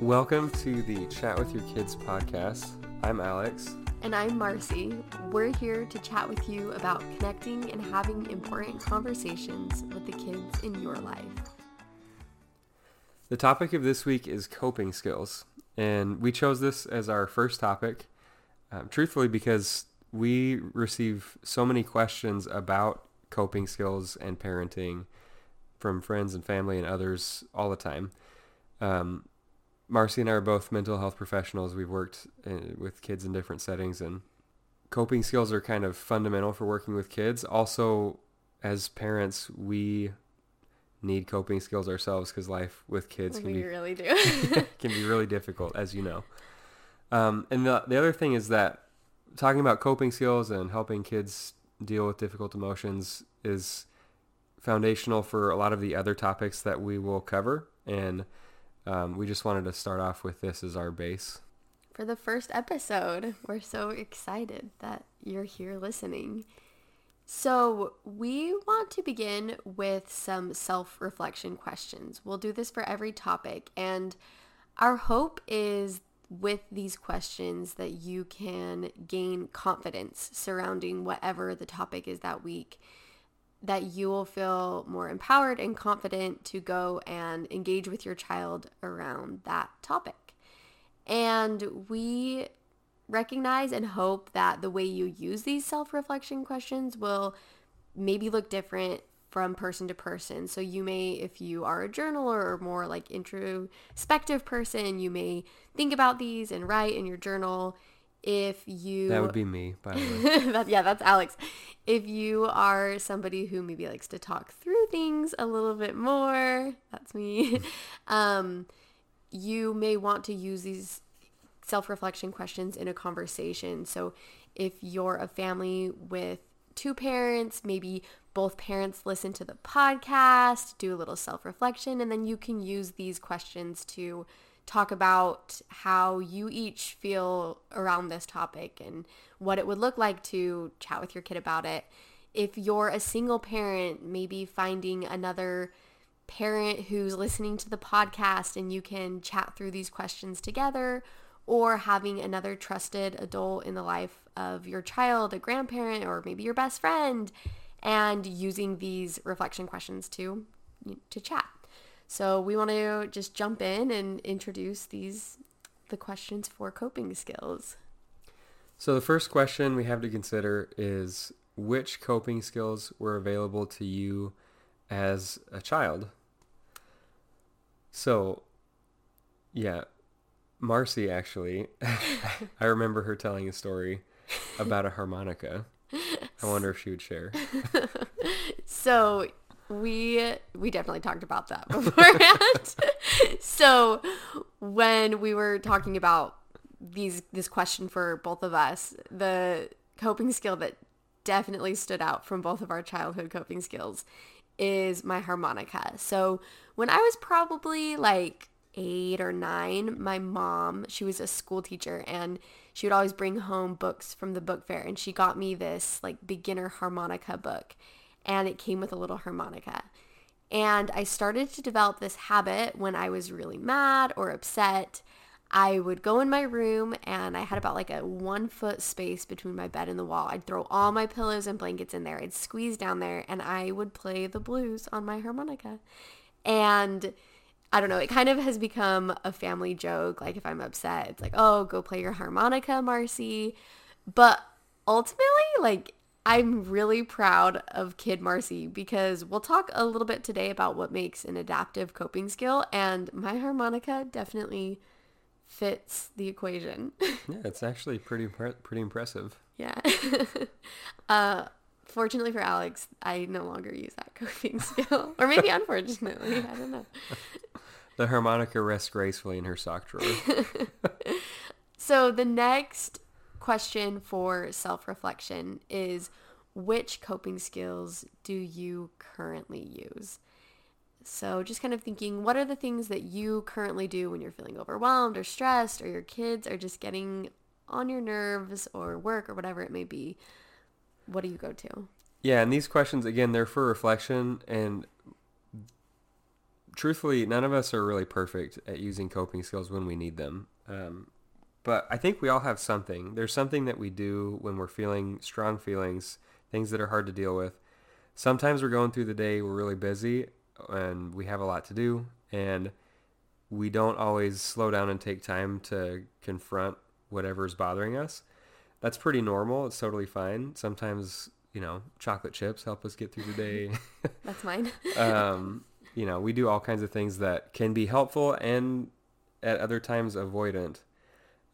Welcome to the Chat with Your Kids podcast. I'm Alex. And I'm Marcy. We're here to chat with you about connecting and having important conversations with the kids in your life. The topic of this week is coping skills. And we chose this as our first topic, um, truthfully, because we receive so many questions about coping skills and parenting from friends and family and others all the time. Um, Marcy and I are both mental health professionals. We've worked in, uh, with kids in different settings, and coping skills are kind of fundamental for working with kids. Also, as parents, we need coping skills ourselves because life with kids can we be really do can be really difficult, as you know. Um, and the the other thing is that talking about coping skills and helping kids deal with difficult emotions is foundational for a lot of the other topics that we will cover and um, we just wanted to start off with this as our base. For the first episode, we're so excited that you're here listening. So, we want to begin with some self reflection questions. We'll do this for every topic, and our hope is with these questions that you can gain confidence surrounding whatever the topic is that week that you will feel more empowered and confident to go and engage with your child around that topic. And we recognize and hope that the way you use these self-reflection questions will maybe look different from person to person. So you may, if you are a journaler or more like introspective person, you may think about these and write in your journal if you that would be me by the way. That, yeah that's alex. If you are somebody who maybe likes to talk through things a little bit more that's me um, you may want to use these self-reflection questions in a conversation. So if you're a family with two parents maybe both parents listen to the podcast do a little self-reflection and then you can use these questions to talk about how you each feel around this topic and what it would look like to chat with your kid about it. If you're a single parent, maybe finding another parent who's listening to the podcast and you can chat through these questions together or having another trusted adult in the life of your child, a grandparent, or maybe your best friend, and using these reflection questions to to chat. So we want to just jump in and introduce these the questions for coping skills. So the first question we have to consider is which coping skills were available to you as a child? So yeah, Marcy actually I remember her telling a story about a harmonica. I wonder if she would share. so we we definitely talked about that beforehand. so when we were talking about these this question for both of us, the coping skill that definitely stood out from both of our childhood coping skills is my harmonica. So when I was probably like eight or nine, my mom, she was a school teacher and she would always bring home books from the book fair and she got me this like beginner harmonica book and it came with a little harmonica. And I started to develop this habit when I was really mad or upset. I would go in my room and I had about like a one foot space between my bed and the wall. I'd throw all my pillows and blankets in there. I'd squeeze down there and I would play the blues on my harmonica. And I don't know, it kind of has become a family joke. Like if I'm upset, it's like, oh, go play your harmonica, Marcy. But ultimately, like I'm really proud of Kid Marcy because we'll talk a little bit today about what makes an adaptive coping skill and my harmonica definitely fits the equation. yeah, it's actually pretty pretty impressive. Yeah. uh fortunately for Alex, I no longer use that coping skill or maybe unfortunately, I don't know. the harmonica rests gracefully in her sock drawer. so the next question for self-reflection is which coping skills do you currently use? So just kind of thinking, what are the things that you currently do when you're feeling overwhelmed or stressed or your kids are just getting on your nerves or work or whatever it may be? What do you go to? Yeah, and these questions, again, they're for reflection and truthfully, none of us are really perfect at using coping skills when we need them. Um, but I think we all have something. There's something that we do when we're feeling strong feelings, things that are hard to deal with. Sometimes we're going through the day, we're really busy, and we have a lot to do, and we don't always slow down and take time to confront whatever's bothering us. That's pretty normal. It's totally fine. Sometimes, you know, chocolate chips help us get through the day. That's mine. um, you know, we do all kinds of things that can be helpful and at other times avoidant.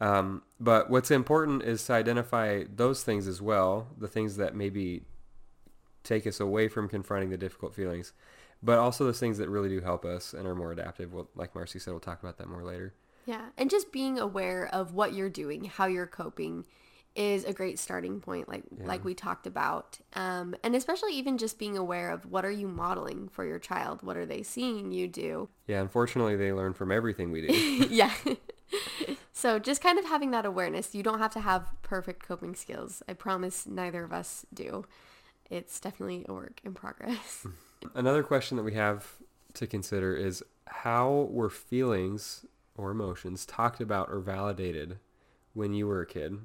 Um, but what's important is to identify those things as well, the things that maybe take us away from confronting the difficult feelings, but also those things that really do help us and are more adaptive. Well, like Marcy said, we'll talk about that more later. Yeah, and just being aware of what you're doing, how you're coping, is a great starting point like yeah. like we talked about um, and especially even just being aware of what are you modeling for your child what are they seeing you do yeah unfortunately they learn from everything we do yeah so just kind of having that awareness you don't have to have perfect coping skills. I promise neither of us do. It's definitely a work in progress. Another question that we have to consider is how were feelings or emotions talked about or validated when you were a kid?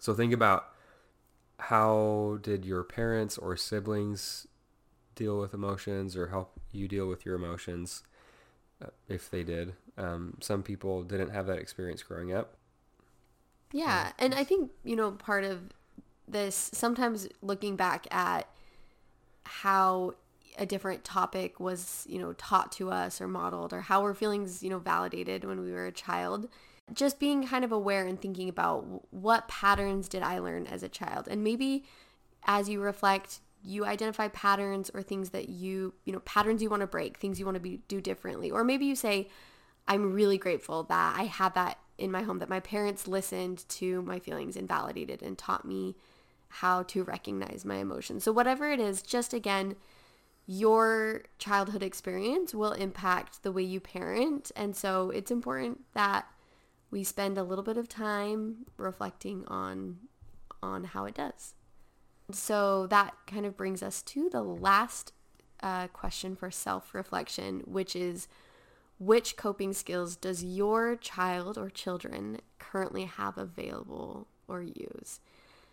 So think about how did your parents or siblings deal with emotions or help you deal with your emotions if they did. Um, some people didn't have that experience growing up. Yeah, and I think, you know, part of this sometimes looking back at how a different topic was, you know, taught to us or modeled or how were feelings, you know, validated when we were a child just being kind of aware and thinking about what patterns did I learn as a child and maybe as you reflect you identify patterns or things that you you know patterns you want to break things you want to be do differently. Or maybe you say I'm really grateful that I had that in my home that my parents listened to my feelings and validated and taught me how to recognize my emotions. So whatever it is just again your childhood experience will impact the way you parent. And so it's important that we spend a little bit of time reflecting on on how it does. So that kind of brings us to the last uh, question for self-reflection, which is which coping skills does your child or children currently have available or use?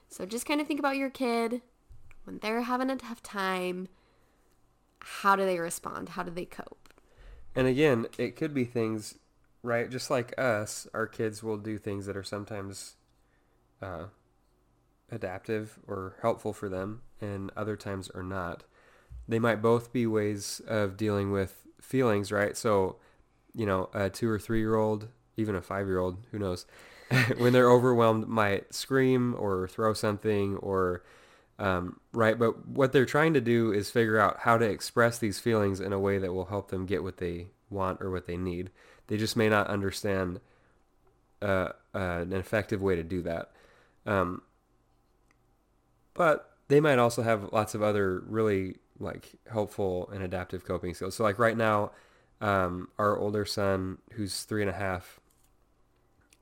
So just kind of think about your kid when they're having a tough time. How do they respond? How do they cope? And again, it could be things right? Just like us, our kids will do things that are sometimes uh, adaptive or helpful for them, and other times are not. They might both be ways of dealing with feelings, right? So, you know, a two or three year old, even a five year old, who knows, when they're overwhelmed, might scream or throw something or um, right? But what they're trying to do is figure out how to express these feelings in a way that will help them get what they want or what they need. They just may not understand uh, uh, an effective way to do that. Um, but they might also have lots of other really like helpful and adaptive coping skills. So like right now, um, our older son, who's three and a half,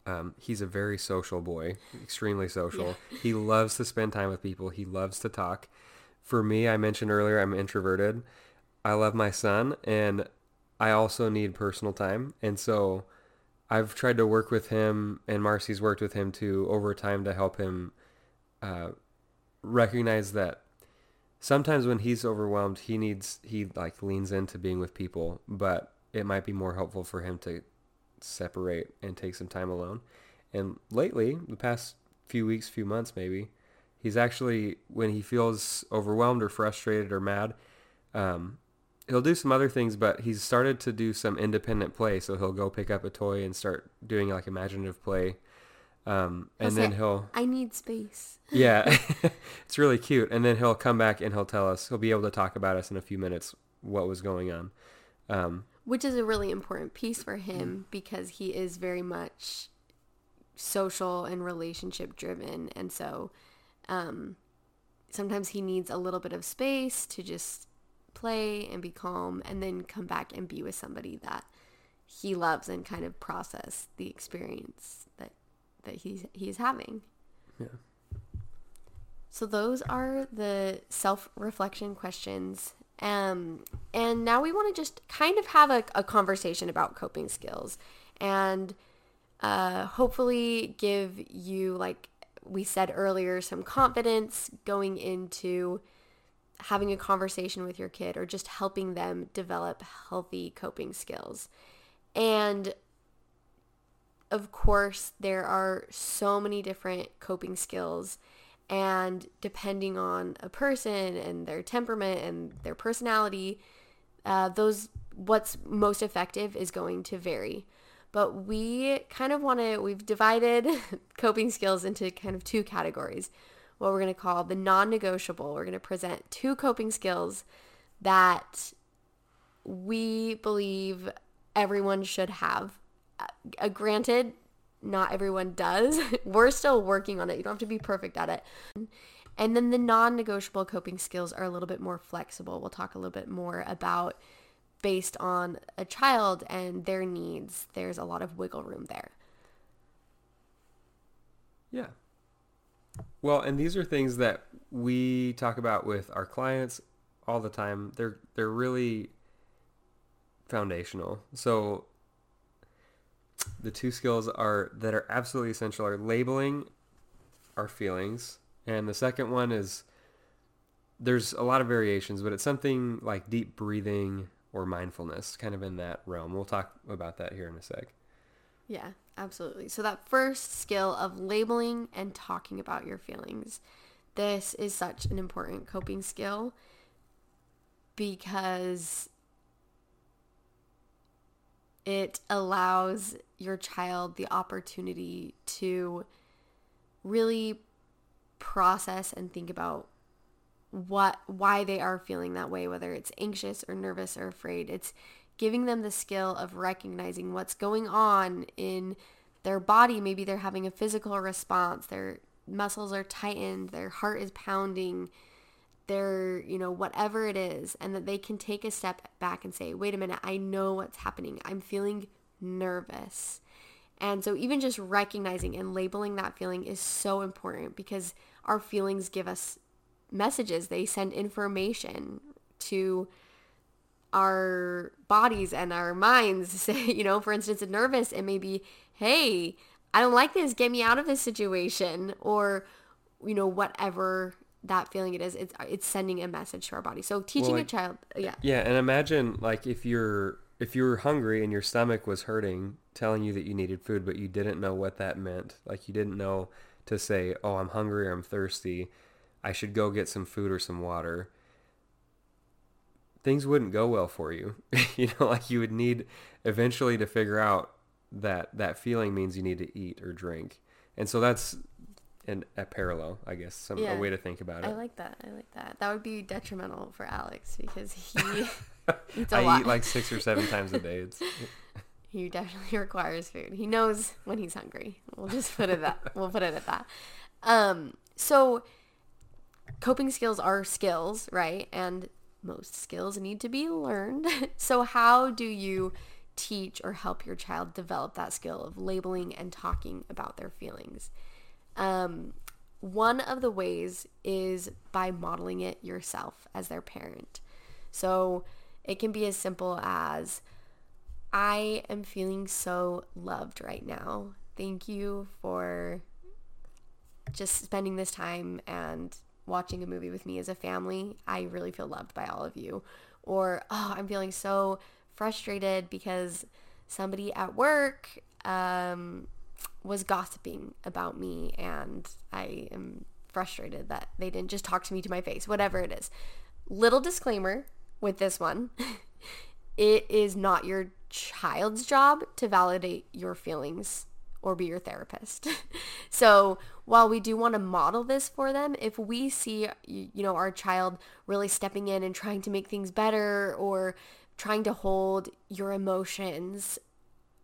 um, he's a very social boy, extremely social. Yeah. he loves to spend time with people. He loves to talk. For me, I mentioned earlier, I'm introverted. I love my son, and I also need personal time. And so I've tried to work with him and Marcy's worked with him too over time to help him uh, recognize that sometimes when he's overwhelmed, he needs, he like leans into being with people, but it might be more helpful for him to separate and take some time alone. And lately, the past few weeks, few months maybe, he's actually, when he feels overwhelmed or frustrated or mad, um, he'll do some other things, but he's started to do some independent play. So he'll go pick up a toy and start doing like imaginative play. Um, and then he'll. I need space. yeah, it's really cute. And then he'll come back and he'll tell us. He'll be able to talk about us in a few minutes what was going on. Um, Which is a really important piece for him because he is very much social and relationship driven, and so um, sometimes he needs a little bit of space to just play and be calm and then come back and be with somebody that he loves and kind of process the experience that that he's he's having. Yeah. So those are the self-reflection questions Um, and now we want to just kind of have a, a conversation about coping skills and uh, hopefully give you, like we said earlier, some confidence going into having a conversation with your kid or just helping them develop healthy coping skills. And of course, there are so many different coping skills and depending on a person and their temperament and their personality, uh, those what's most effective is going to vary. But we kind of want to, we've divided coping skills into kind of two categories. What we're going to call the non negotiable. We're going to present two coping skills that we believe everyone should have. Uh, granted, not everyone does. We're still working on it. You don't have to be perfect at it. And then the non negotiable coping skills are a little bit more flexible. We'll talk a little bit more about based on a child and their needs. There's a lot of wiggle room there. Yeah. Well, and these are things that we talk about with our clients all the time. They're they're really foundational. So the two skills are that are absolutely essential are labeling our feelings and the second one is there's a lot of variations but it's something like deep breathing or mindfulness kind of in that realm. We'll talk about that here in a sec. Yeah absolutely. So that first skill of labeling and talking about your feelings this is such an important coping skill because it allows your child the opportunity to really process and think about what why they are feeling that way whether it's anxious or nervous or afraid. It's giving them the skill of recognizing what's going on in their body. Maybe they're having a physical response. Their muscles are tightened. Their heart is pounding their, you know, whatever it is, and that they can take a step back and say, wait a minute, I know what's happening. I'm feeling nervous. And so even just recognizing and labeling that feeling is so important because our feelings give us messages. They send information to our bodies and our minds. Say, you know, for instance, a nervous, it may be, hey, I don't like this. Get me out of this situation. Or, you know, whatever that feeling it is it's uh, it's sending a message to our body. So teaching well, like, a child uh, yeah. yeah and imagine like if you're if you were hungry and your stomach was hurting telling you that you needed food but you didn't know what that meant. Like you didn't know to say oh i'm hungry or i'm thirsty. I should go get some food or some water. Things wouldn't go well for you. You know like you would need eventually to figure out that that feeling means you need to eat or drink. And so that's and a parallel, I guess, some yeah. a way to think about it. I like that. I like that. That would be detrimental for Alex because he eats a I lot. eat like six or seven times a day. It's he definitely requires food. He knows when he's hungry. We'll just put it that. we'll put it at that. Um, so coping skills are skills, right? And most skills need to be learned. so how do you teach or help your child develop that skill of labeling and talking about their feelings? Um, one of the ways is by modeling it yourself as their parent. So it can be as simple as, I am feeling so loved right now. Thank you for just spending this time and watching a movie with me as a family. I really feel loved by all of you. Or, oh, I'm feeling so frustrated because somebody at work um, was gossiping about me and I am frustrated that they didn't just talk to me to my face, whatever it is. Little disclaimer with this one. it is not your child's job to validate your feelings or be your therapist. so while we do want to model this for them, if we see, you know, our child really stepping in and trying to make things better or trying to hold your emotions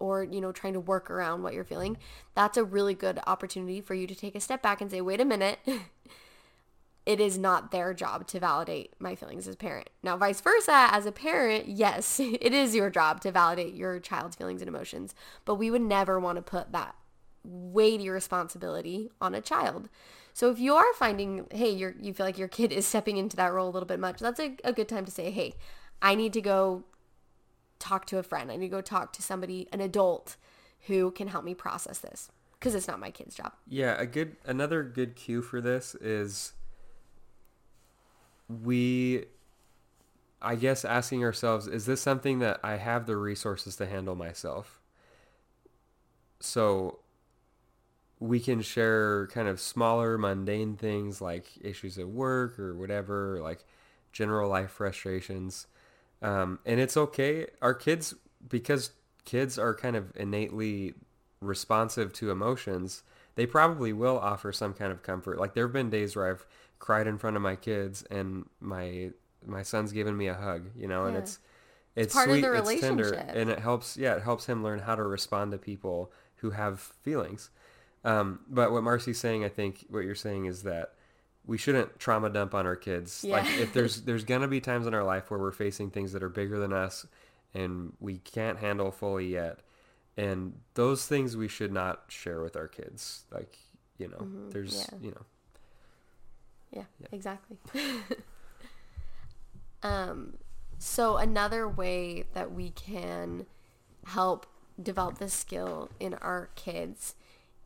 or you know trying to work around what you're feeling that's a really good opportunity for you to take a step back and say wait a minute it is not their job to validate my feelings as parent now vice versa as a parent yes it is your job to validate your child's feelings and emotions but we would never want to put that weighty responsibility on a child. So if you are finding, hey, you're, you feel like your kid is stepping into that role a little bit much, that's a, a good time to say, hey, I need to go talk to a friend. I need to go talk to somebody, an adult who can help me process this because it's not my kid's job. Yeah, a good another good cue for this is we I guess asking ourselves, is this something that I have the resources to handle myself? So we can share kind of smaller, mundane things like issues at work or whatever, like general life frustrations. Um, and it's okay. Our kids, because kids are kind of innately responsive to emotions, they probably will offer some kind of comfort. Like there have been days where I've cried in front of my kids and my my son's given me a hug, you know, and Yeah. it's it's, part of sweet, it's tender, and it helps. Yeah, it helps him learn how to respond to people who have feelings. Um, but what Marcy's saying, I think, what you're saying is that we shouldn't trauma dump on our kids. Like Yeah. if there's there's gonna be times in our life where we're facing things that are bigger than us and we can't handle fully yet, and those things we should not share with our kids. Like you know, Mhm, there's yeah. you know, Yeah, Yeah. exactly. um, so another way that we can help develop this skill in our kids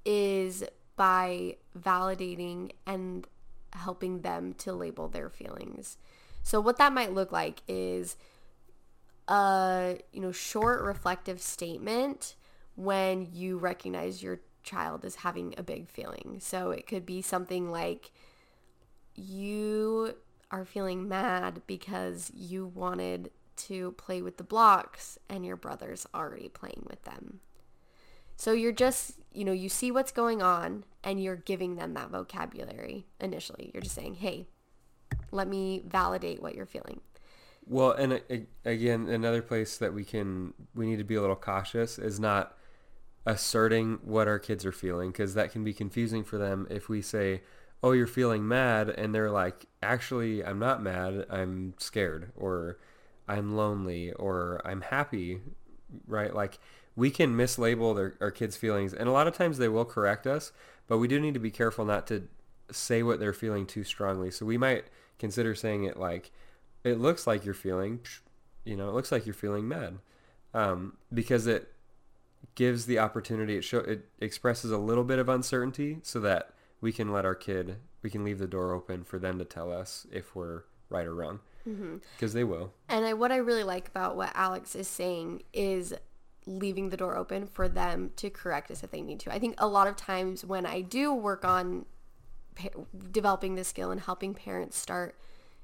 is by validating and helping them to label their feelings. So what that might look like is a you know short reflective statement when you recognize your child is having a big feeling. So it could be something like you are feeling mad because you wanted to play with the blocks and your brother's already playing with them. So you're just, you know, you see what's going on and you're giving them that vocabulary initially. You're just saying, hey, let me validate what you're feeling. Well, and again, another place that we can we need to be a little cautious is not asserting what our kids are feeling because that can be confusing for them if we say, "Oh, you're feeling mad," and they're like, "Actually, I'm not mad. I'm scared or I'm lonely or I'm happy." Right? Like we can mislabel their, our kids' feelings, and a lot of times they will correct us, but we do need to be careful not to say what they're feeling too strongly. So we might consider saying it like, it looks like you're feeling, you know, it looks like you're feeling mad, um, because it gives the opportunity. It show it expresses a little bit of uncertainty, so that we can let our kid, we can leave the door open for them to tell us if we're right or wrong, because they will. And I, what I really like about what Alex is saying is leaving the door open for them to correct us if they need to. I think a lot of times when I do work on pa- developing this skill and helping parents start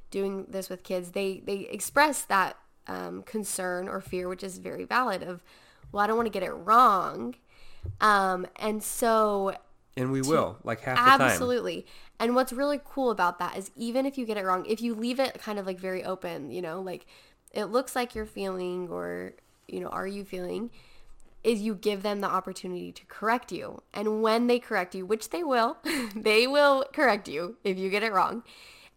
doing this with kids, they they express that um, concern or fear, which is very valid. Of, well, I don't want to get it wrong, um, and so And we will, like half the time. Absolutely. And what's really cool about that is even if you get it wrong, if you leave it kind of like very open, you know, like it looks like you're feeling or, you know, are you feeling, is you give them the opportunity to correct you. And when they correct you, which they will, they will correct you if you get it wrong.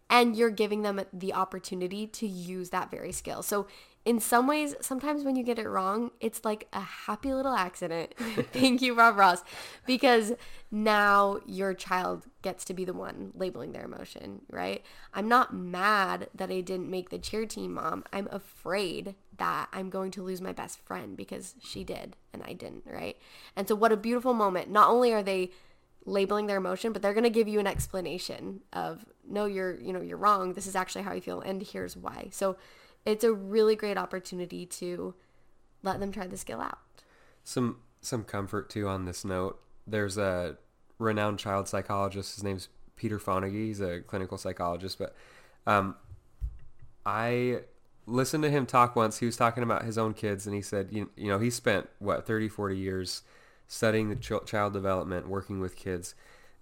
And you're giving them the opportunity to use that very skill. So in some ways, sometimes when you get it wrong, it's like a happy little accident. Thank you, Bob Ross. Because now your child gets to be the one labeling their emotion, right? I'm not mad that I didn't make the cheer team, mom. I'm afraid that I'm going to lose my best friend because she did and I didn't, right? And so what a beautiful moment. Not only are they labeling their emotion, but they're going to give you an explanation of no, you're, you know, you're wrong. This is actually how I feel and here's why. So it's a really great opportunity to let them try the skill out. some some comfort too on this note. There's a renowned child psychologist. His name's Peter Fonagy. He's a clinical psychologist, but um, I listened to him talk once. He was talking about his own kids, and he said, you, you know, he spent what 30, 40 years studying the ch- child development, working with kids,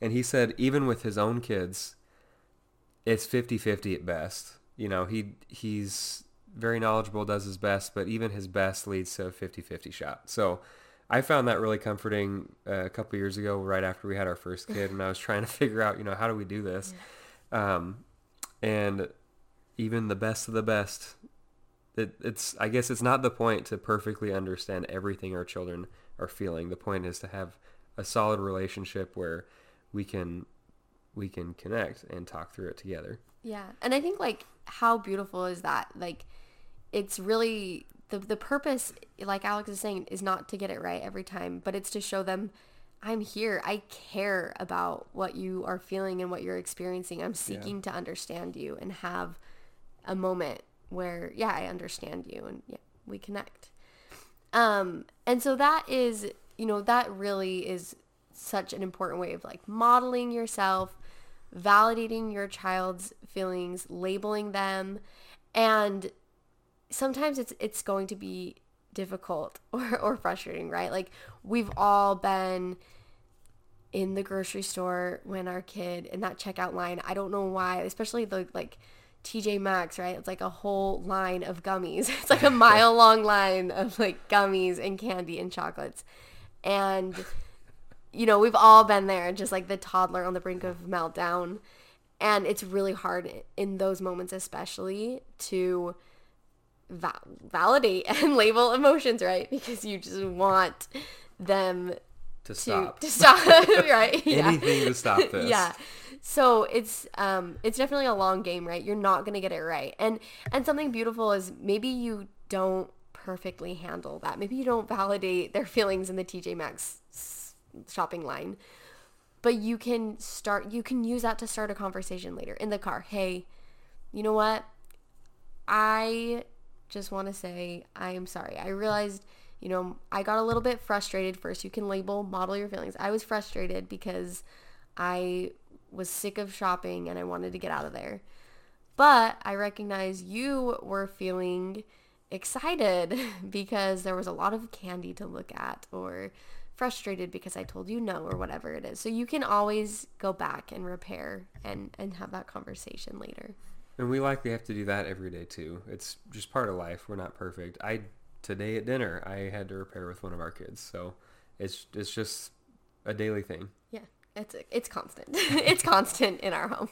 and he said even with his own kids, it's 50-50 at best. You know, he he's very knowledgeable, does his best, but even his best leads to a 50-50 shot. So I found that really comforting uh, a couple years ago, right after we had our first kid, and I was trying to figure out, you know, how do we do this? Um, and even the best of the best, it, it's I guess it's not the point to perfectly understand everything our children are feeling. The point is to have a solid relationship where we can we can connect and talk through it together. Yeah. And I think like how beautiful is that? Like it's really the the purpose like Alex is saying is not to get it right every time, but it's to show them I'm here. I care about what you are feeling and what you're experiencing. I'm seeking yeah. to understand you and have a moment where yeah, I understand you and yeah, we connect. Um and so that is, you know, that really is such an important way of like modeling yourself, validating your child's feelings, labeling them, and sometimes it's it's going to be difficult or, or frustrating, right? Like we've all been in the grocery store when our kid in that checkout line, I don't know why, especially the like TJ Maxx, right? It's like a whole line of gummies. It's like a mile long line of like gummies and candy and chocolates. And you know, we've all been there, just like the toddler on the brink of meltdown. And it's really hard in those moments, especially to va- validate and label emotions, right? Because you just want them to stop. To, to stop, right? Anything yeah. to stop this. Yeah. So it's um it's definitely a long game, right? You're not gonna get it right. And and something beautiful is maybe you don't perfectly handle that. Maybe you don't validate their feelings in the TJ Maxx shopping line. But you can start you can use that to start a conversation later in the car. Hey, you know what? I just want to say I am sorry. I realized, you know, I got a little bit frustrated first. You can label model your feelings. I was frustrated because I was sick of shopping and I wanted to get out of there. But I recognize you were feeling excited because there was a lot of candy to look at or frustrated because I told you no or whatever it is. So you can always go back and repair and and have that conversation later. And we likely have to do that every day too. It's just part of life. We're not perfect. I today at dinner I had to repair with one of our kids. So it's it's just a daily thing. Yeah. It's it's constant. it's constant in our home.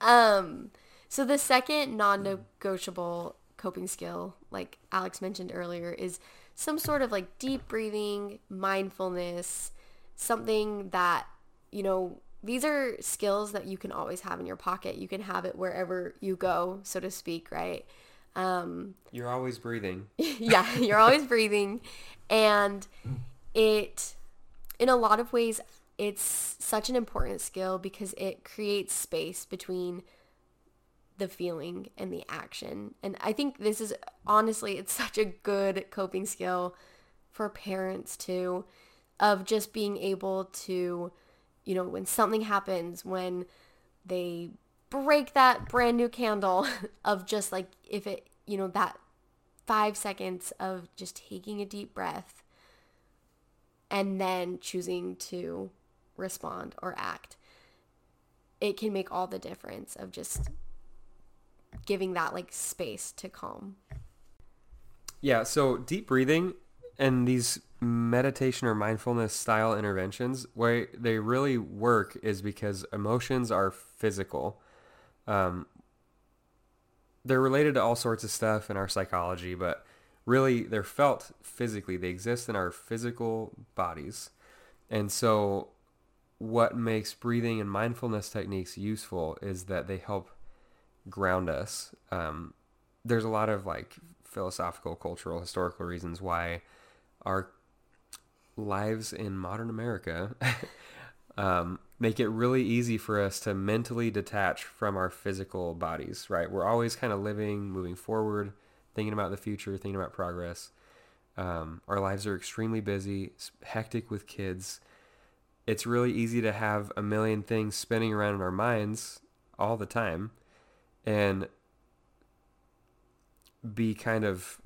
Um so the second non-negotiable coping skill, like Alex mentioned earlier, is some sort of like deep breathing, mindfulness, something that, you know, these are skills that you can always have in your pocket. You can have it wherever you go, so to speak, right? Um, you're always breathing. yeah, you're always breathing. And it, in a lot of ways, it's such an important skill because it creates space between the feeling and the action. And I think this is honestly, it's such a good coping skill for parents too, of just being able to, you know, when something happens, when they break that brand new candle, of just like, if it, you know, that five seconds of just taking a deep breath and then choosing to respond or act. It can make all the difference of just giving that like space to calm. Yeah, so deep breathing and these meditation or mindfulness style interventions, where they really work is because emotions are physical. Um, they're related to all sorts of stuff in our psychology, but really they're felt physically. They exist in our physical bodies. And so what makes breathing and mindfulness techniques useful is that they help ground us. Um, there's a lot of like philosophical, cultural, historical reasons why our lives in modern America um, make it really easy for us to mentally detach from our physical bodies, right? We're always kind of living, moving forward, thinking about the future, thinking about progress. Um, our lives are extremely busy, hectic with kids. It's really easy to have a million things spinning around in our minds all the time and be kind of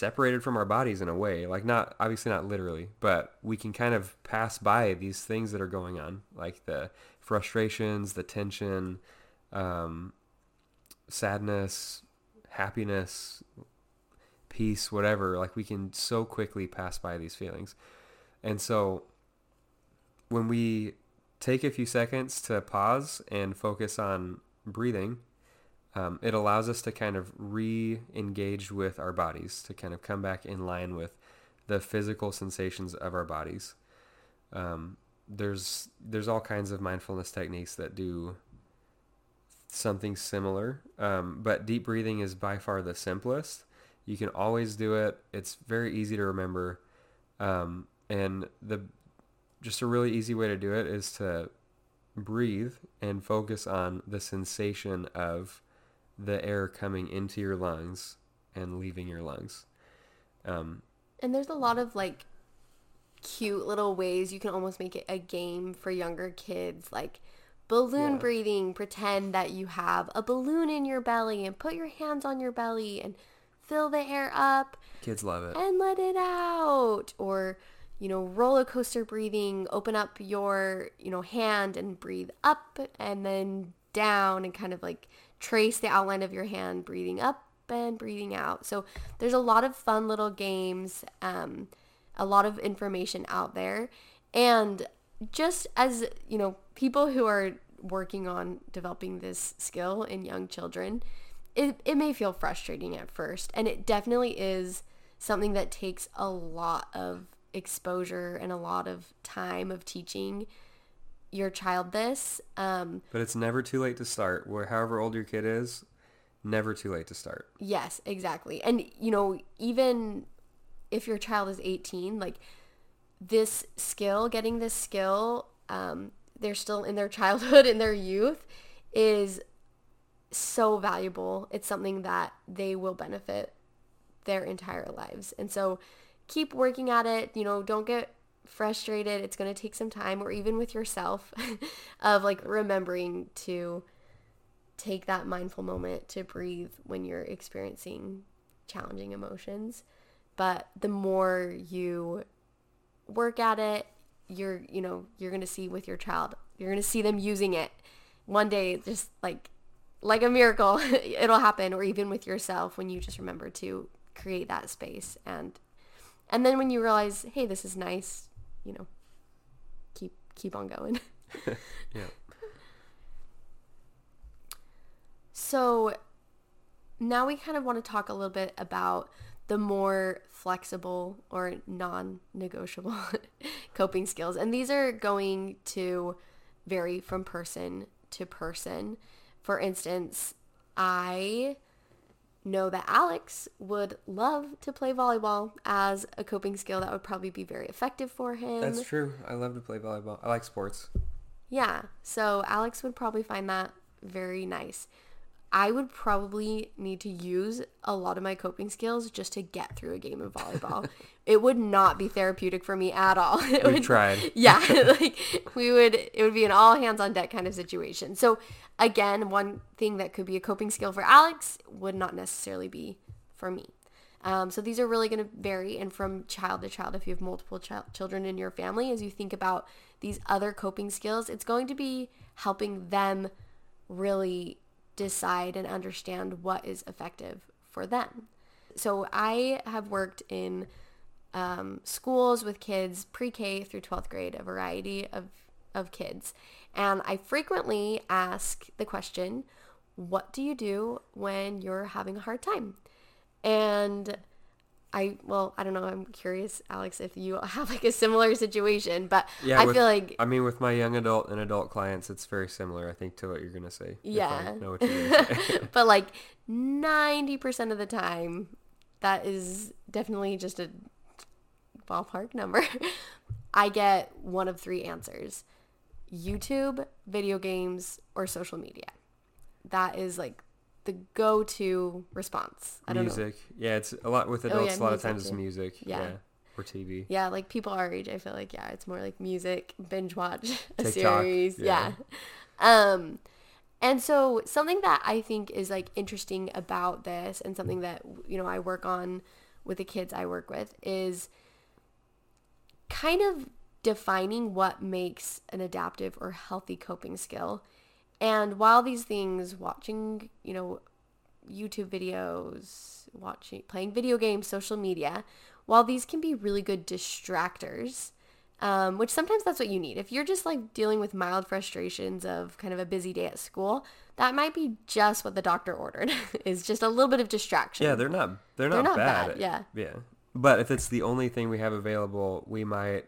separated from our bodies in a way like not obviously not literally but we can kind of pass by these things that are going on like the frustrations the tension um, sadness happiness peace whatever. Like we can so quickly pass by these feelings. And so when we take a few seconds to pause and focus on breathing, um, it allows us to kind of re-engage with our bodies to kind of come back in line with the physical sensations of our bodies. Um, there's there's all kinds of mindfulness techniques that do something similar, um, but deep breathing is by far the simplest. You can always do it. It's very easy to remember, um, and the just a really easy way to do it is to breathe and focus on the sensation of the air coming into your lungs and leaving your lungs. Um, And there's a lot of like cute little ways you can almost make it a game for younger kids, like balloon Yeah. breathing. Pretend that you have a balloon in your belly and put your hands on your belly and fill the air up kids love it. and let it out. Or, you know, roller coaster breathing, open up your, you know, hand and breathe up and then down and kind of like trace the outline of your hand, breathing up and breathing out. So there's a lot of fun little games, um, a lot of information out there. And just as, you know, people who are working on developing this skill in young children, it, it may feel frustrating at first. And it definitely is something that takes a lot of exposure and a lot of time of teaching your child this. Um, But it's never too late to start. Where however old your kid is, never too late to start. Yes, exactly. And you know, even if your child is 18, like this skill, getting this skill, um, they're still in their childhood, in their youth, is so valuable. It's something that they will benefit their entire lives. And so keep working at it. You know, don't get frustrated. It's going to take some time or even with yourself of like remembering to take that mindful moment to breathe when you're experiencing challenging emotions. But the more you work at it, you're, you know, you're going to see with your child, you're going to see them using it one day, just like, like a miracle, it'll happen. Or even with yourself when you just remember to create that space. And, and then when you realize, hey, this is nice, you know, keep, keep on going. Yeah. So now we kind of want to talk a little bit about the more flexible or non-negotiable coping skills. And these are going to vary from person to person. For instance, I know that Alex would love to play volleyball as a coping skill that would probably be very effective for him. That's true. I love to play volleyball. I like sports. Yeah, so Alex would probably find that very nice. I would probably need to use a lot of my coping skills just to get through a game of volleyball. it would not be therapeutic for me at all. It We've would, tried. yeah, like we would it would be an all hands on deck kind of situation. So again, one thing that could be a coping skill for Alex would not necessarily be for me. Um, so these are really going to vary and from child to child if you have multiple ch- children in your family as you think about these other coping skills it's going to be helping them really decide and understand what is effective for them. So i have worked in um, schools with kids pre-k through 12th grade a variety of, of kids. And i frequently ask the question what do you do when you're having a hard time? And I well, I don't know. I'm curious, Alex, if you have like a similar situation, but Yeah, I with- feel like I mean, with my young adult and adult clients, it's very similar, I think, to what you're gonna say. Yeah. know what you're gonna say. but like 90% of the time that is definitely just a ballpark number. I get one of three answers. YouTube, video games, or social media. That is like the go-to response. I don't know. music. Yeah, it's a lot with Oh, adults. yeah, a lot of times it's music. Yeah. Yeah. Or TV. Yeah, like people our age, I feel like yeah, it's more like music, binge watch a TikTok, series. yeah. Yeah. Um and so something that I think is like interesting about this and something that you know I work on with the kids I work with is kind of defining what makes an adaptive or healthy coping skill. And while these things watching, you know, YouTube videos, watching, playing video games, social media, while these can be really good distractors, um, which sometimes that's what you need. If you're just like dealing with mild frustrations of kind of a busy day at school, that might be just what the doctor ordered is just a little bit of distraction. Yeah, they're not. They're not, They're not bad. bad, yeah. Yeah. but if it's the only thing we have available, we might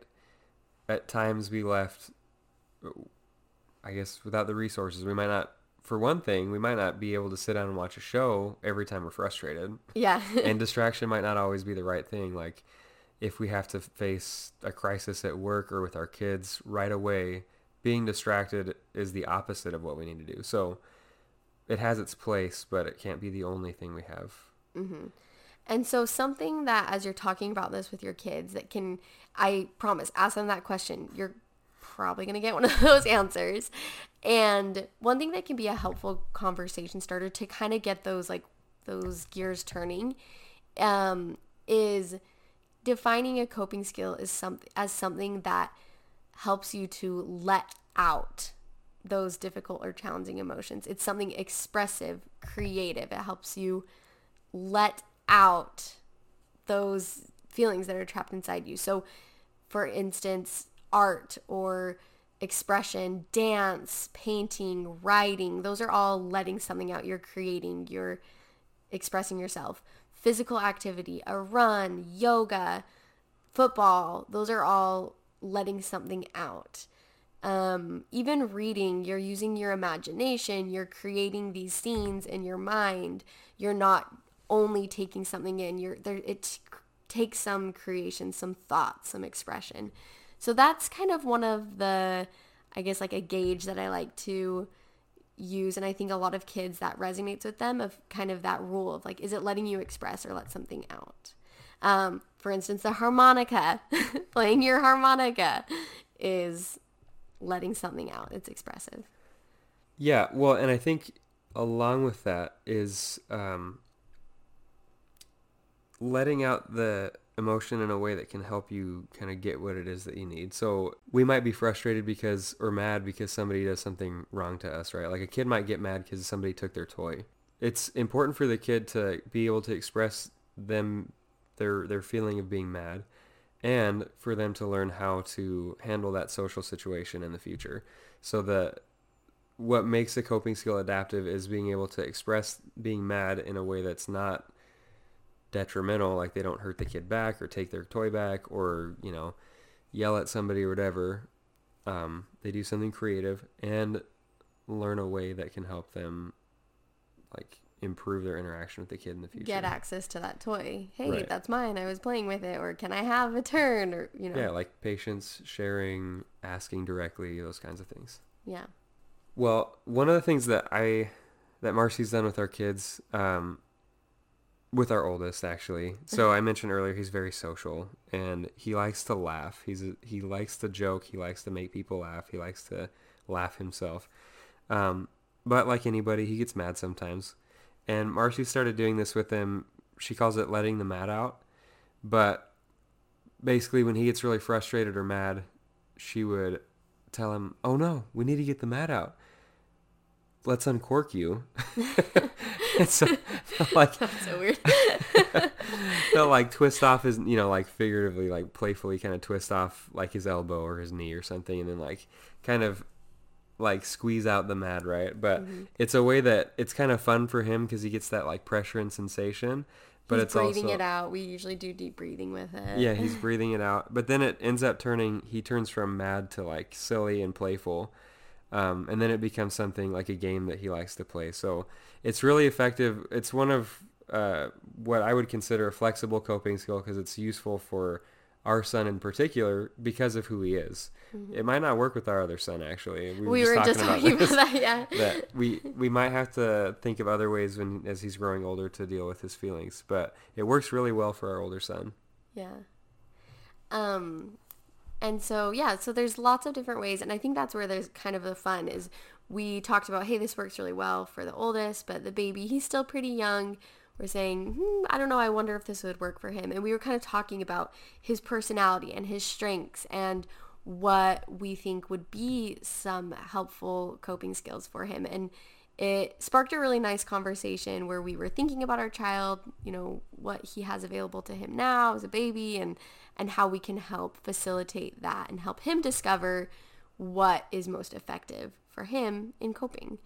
at times be left I guess without the resources, we might not for one thing, we might not be able to sit down and watch a show every time we're frustrated. Yeah. and distraction might not always be the right thing. Like if we have to face a crisis at work or with our kids right away, being distracted is the opposite of what we need to do. So it has its place, but it can't be the only thing we have. Mm-hmm. And so something that as you're talking about this with your kids that can, I promise, ask them that question. You're probably going to get one of those answers. And one thing that can be a helpful conversation starter to kind of get those like those gears turning um, is defining a coping skill is something as something that helps you to let out those difficult or challenging emotions. It's something expressive, creative. It helps you let out those feelings that are trapped inside you. So, for instance, art or expression, dance, painting, writing, those are all letting something out. You're creating, you're expressing yourself. Physical activity, a run, yoga, football, those are all letting something out. Um, even reading, you're using your imagination, you're creating these scenes in your mind. You're not only taking something in, you're there it takes some creation, some thought, some expression. So that's kind of one of the, I guess, like a gauge that I like to use. And I think a lot of kids that resonates with them of kind of that rule of like, is it letting you express or let something out? Um, for instance, the harmonica, playing your harmonica is letting something out. It's expressive. Yeah. Well, and I think along with that is um, letting out the emotion in a way that can help you kind of get what it is that you need. So we might be frustrated because or mad because somebody does something wrong to us, right? Like a kid might get mad because somebody took their toy. It's important for the kid to be able to express them their their feeling of being mad and for them to learn how to handle that social situation in the future. So the what makes a coping skill adaptive is being able to express being mad in a way that's not detrimental, like they don't hurt the kid back or take their toy back or, you know, yell at somebody or whatever. Um, they do something creative and learn a way that can help them like improve their interaction with the kid in the future. Get access to that toy. Hey, Right. that's mine. I was playing with it. Or can I have a turn? Or, you know. Yeah, like patience, sharing, asking directly, those kinds of things. Yeah. Well, one of the things that I that Marcy's done with our kids, um, with our oldest actually. So I mentioned earlier he's very social and he likes to laugh. He's a, he likes to joke. He likes to make people laugh. He likes to laugh himself. Um, but like anybody, he gets mad sometimes. And Marcy started doing this with him. She calls it letting the mad out. But basically, when he gets really frustrated or mad, she would tell him, "Oh no, we need to get the mad out. Let's uncork you." so, like, That's so weird. they'll like twist off his, you know, like figuratively, like playfully, kind of twist off like his elbow or his knee or something, and then like kind of like squeeze out the mad, right? But Mm-hmm. it's a way that it's kind of fun for him because he gets that like pressure and sensation. But He's it's breathing also it out. We usually do deep breathing with it. yeah, he's breathing it out. But then it ends up turning. He turns from mad to like silly and playful, um, and then it becomes something like a game that he likes to play. So it's really effective. It's one of uh, what I would consider a flexible coping skill because it's useful for our son in particular because of who he is. It might not work with our other son actually. Mm-hmm. We were just talking about this, that. Yeah. that we we might have to think of other ways when as he's growing older to deal with his feelings. But it works really well for our older son. Yeah. Um, and so yeah, so there's lots of different ways, and I think that's where there's kind of the fun is. We talked about, hey, this works really well for the oldest, but the baby, he's still pretty young. We're saying, hmm, I don't know, I wonder if this would work for him. And we were kind of talking about his personality and his strengths and what we think would be some helpful coping skills for him. And it sparked a really nice conversation where we were thinking about our child, you know, what he has available to him now as a baby and and how we can help facilitate that and help him discover what is most effective for him in coping.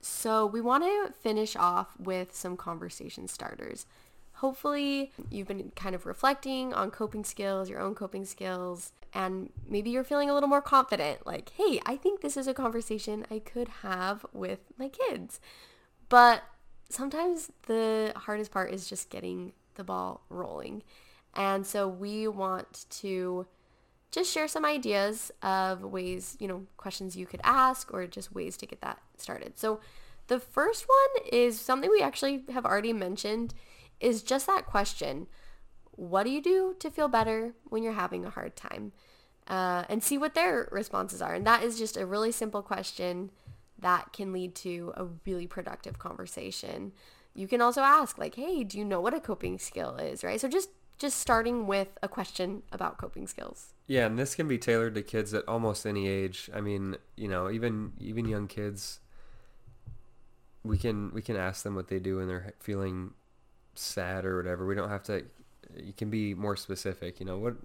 So we want to finish off with some conversation starters. hopefully you've been kind of reflecting on coping skills, your own coping skills, and maybe you're feeling a little more confident like, hey, I think this is a conversation I could have with my kids. But sometimes the hardest part is just getting the ball rolling. And so we want to just share some ideas of ways, you know, questions you could ask or just ways to get that started. So the first one is something we actually have already mentioned is just that question. What do you do to feel better when you're having a hard time? Uh, and see what their responses are. And that is just a really simple question that can lead to a really productive conversation. You can also ask like, "Hey, do you know what a coping skill is?" right? So just just starting with a question about coping skills. Yeah, and this can be tailored to kids at almost any age. I mean, you know, even even young kids we can we can ask them what they do when they're feeling sad or whatever. We don't have to you can be more specific, you know, what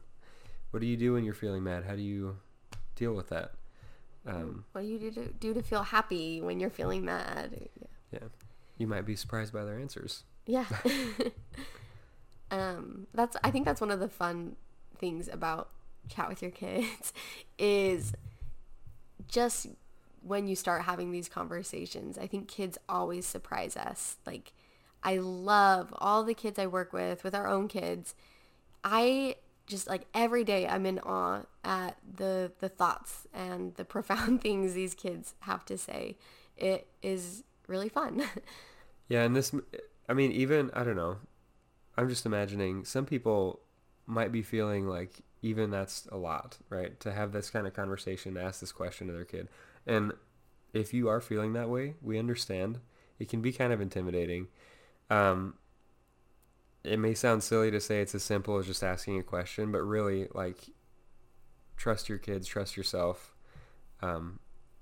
what do you do when you're feeling mad? How do you deal with that? Um, what do you do to, do to feel happy when you're feeling mad? Yeah. yeah. You might be surprised by their answers. Yeah. um, that's I think that's one of the fun things about chat with your kids is just when you start having these conversations. I think kids always surprise us. Like I love all the kids I work with with our own kids. I just like every day I'm in awe at the the thoughts and the profound things these kids have to say. It is really fun. yeah, and this I mean even I don't know. I'm just imagining some people might be feeling like even that's a lot, right? To have this kind of conversation, ask this question to their kid. And if you are feeling that way, we understand. It can be kind of intimidating. Um, it may sound silly to say it's as simple as just asking a question, but really, like, trust your kids, trust yourself. Um,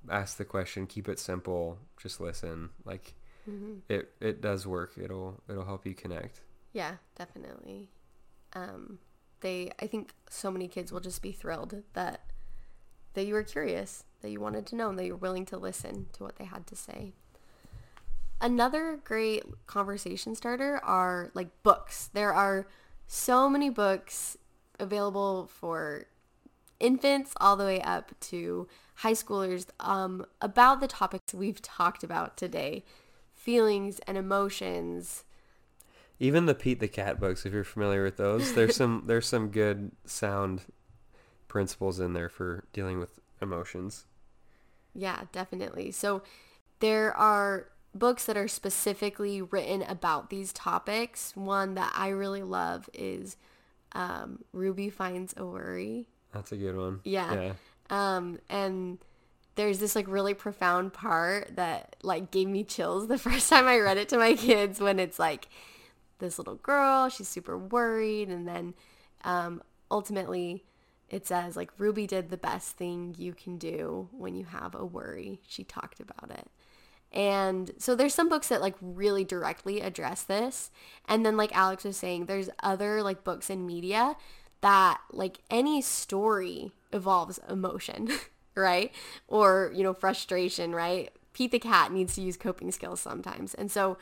ask the question, keep it simple, just listen. Like, mm-hmm. it it does work. It'll it'll help you connect. Yeah, definitely. Um, they, I think, so many kids will just be thrilled that that you were curious, that you wanted to know, and that you're willing to listen to what they had to say. Another great conversation starter are like books. There are so many books available for infants all the way up to high schoolers um, about the topics we've talked about today feelings and emotions even the pete the cat books if you're familiar with those there's some there's some good sound principles in there for dealing with emotions yeah definitely so there are books that are specifically written about these topics. One that I really love is um, Ruby Finds a Worry. That's a good one. Yeah. yeah. Um, and there's this like really profound part that like gave me chills the first time I read it to my kids when it's like this little girl, she's super worried, and then um, ultimately it says like Ruby did the best thing you can do when you have a worry. She talked about it. And so there's some books that like really directly address this. And then like Alex was saying, there's other like books and media that like any story evolves emotion, right? Or, you know, frustration, right? Pete the cat needs to use coping skills sometimes. And so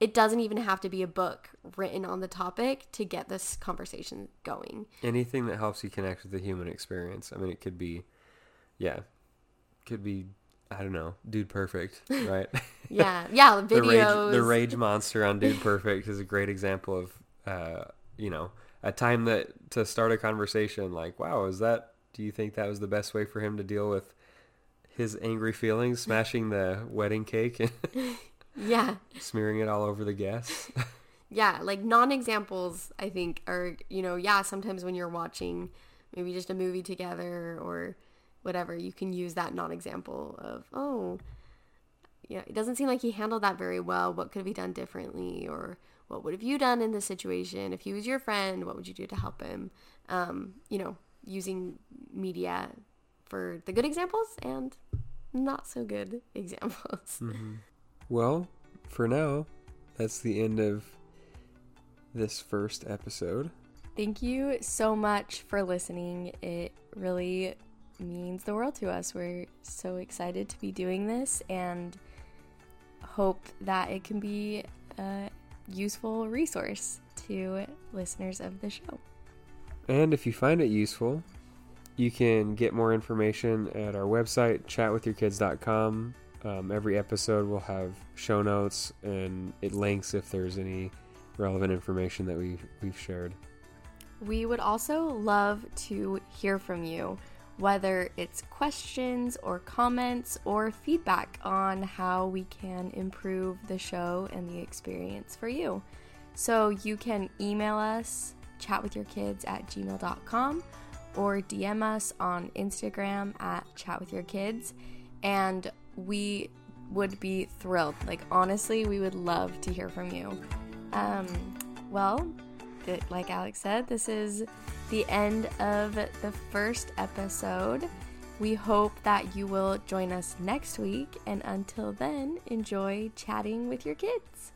it doesn't even have to be a book written on the topic to get this conversation going. Anything that helps you connect with the human experience. I mean, it could be, yeah, could be I don't know, Dude Perfect, right? yeah, yeah, videos. the, rage, the rage monster on Dude Perfect is a great example of, uh, you know, a time that to start a conversation. Like, wow, is that? Do you think that was the best way for him to deal with his angry feelings? Smashing the wedding cake yeah, smearing it all over the guests. yeah, like non-examples. I think are you know yeah. Sometimes when you're watching maybe just a movie together or whatever, you can use that non-example of, oh, yeah, it doesn't seem like he handled that very well. What could have he done differently? Or what would have you done in this situation? If he was your friend, what would you do to help him? Um, you know, using media for the good examples and not so good examples. Mm-hmm. Well, for now, that's the end of this first episode. Thank you so much for listening. It really means the world to us. We're so excited to be doing this and hope that it can be a useful resource to listeners of the show. And if you find it useful, you can get more information at our website, chatwithyourkids.com. Um, every episode will have show notes and it links if there's any relevant information that we've, we've shared. We would also love to hear from you, whether it's questions or comments or feedback on how we can improve the show and the experience for you. So you can email us, chatwithyourkids at gmail.com, or DM us on Instagram at chatwithyourkids. And we would be thrilled. Like, honestly, we would love to hear from you. Um, well, like Alex said, this is the end of the first episode. We hope that you will join us next week, and until then, enjoy chatting with your kids.